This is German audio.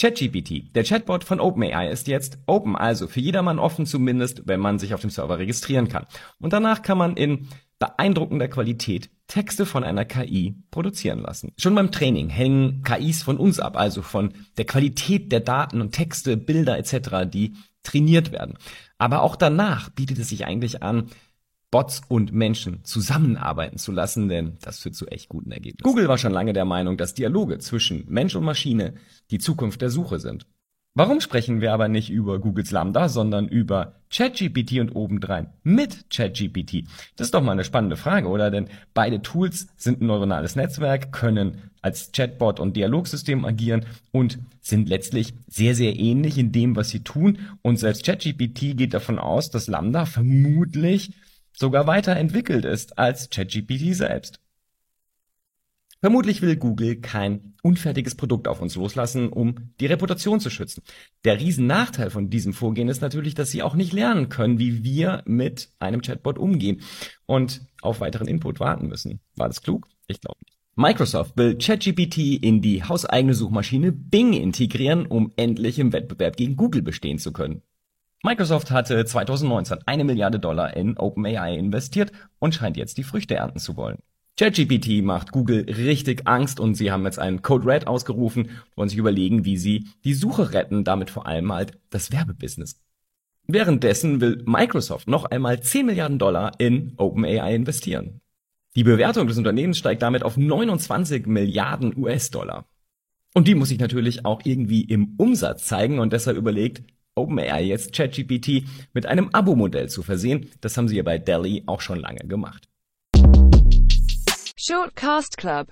ChatGPT, der Chatbot von OpenAI, ist jetzt open, also für jedermann offen zumindest, wenn man sich auf dem Server registrieren kann. Und danach kann man in beeindruckender Qualität Texte von einer KI produzieren lassen. Schon beim Training hängen KIs von uns ab, also von der Qualität der Daten und Texte, Bilder etc., die trainiert werden. Aber auch danach bietet es sich eigentlich an, Bots und Menschen zusammenarbeiten zu lassen, denn das führt zu echt guten Ergebnissen. Google war schon lange der Meinung, dass Dialoge zwischen Mensch und Maschine die Zukunft der Suche sind. Warum sprechen wir aber nicht über Googles Lambda, sondern über ChatGPT und obendrein mit ChatGPT? Das ist doch mal eine spannende Frage, oder? Denn beide Tools sind ein neuronales Netzwerk, können als Chatbot und Dialogsystem agieren und sind letztlich sehr, sehr ähnlich in dem, was sie tun. Und selbst ChatGPT geht davon aus, dass Lambda vermutlich sogar weiterentwickelt ist als ChatGPT selbst. Vermutlich will Google kein unfertiges Produkt auf uns loslassen, um die Reputation zu schützen. Der Riesennachteil von diesem Vorgehen ist natürlich, dass sie auch nicht lernen können, wie wir mit einem Chatbot umgehen und auf weiteren Input warten müssen. War das klug? Ich glaube nicht. Microsoft will ChatGPT in die hauseigene Suchmaschine Bing integrieren, um endlich im Wettbewerb gegen Google bestehen zu können. Microsoft hatte 2019 eine Milliarde Dollar in OpenAI investiert und scheint jetzt die Früchte ernten zu wollen. ChatGPT macht Google richtig Angst und sie haben jetzt einen Code Red ausgerufen und sich überlegen, wie sie die Suche retten, damit vor allem halt das Werbebusiness. Währenddessen will Microsoft noch einmal 10 Milliarden Dollar in OpenAI investieren. Die Bewertung des Unternehmens steigt damit auf 29 Milliarden US-Dollar. Und die muss sich natürlich auch irgendwie im Umsatz zeigen und deshalb überlegt OpenAI jetzt ChatGPT mit einem Abo-Modell zu versehen. Das haben sie ja bei Delhi auch schon lange gemacht. Shortcast Club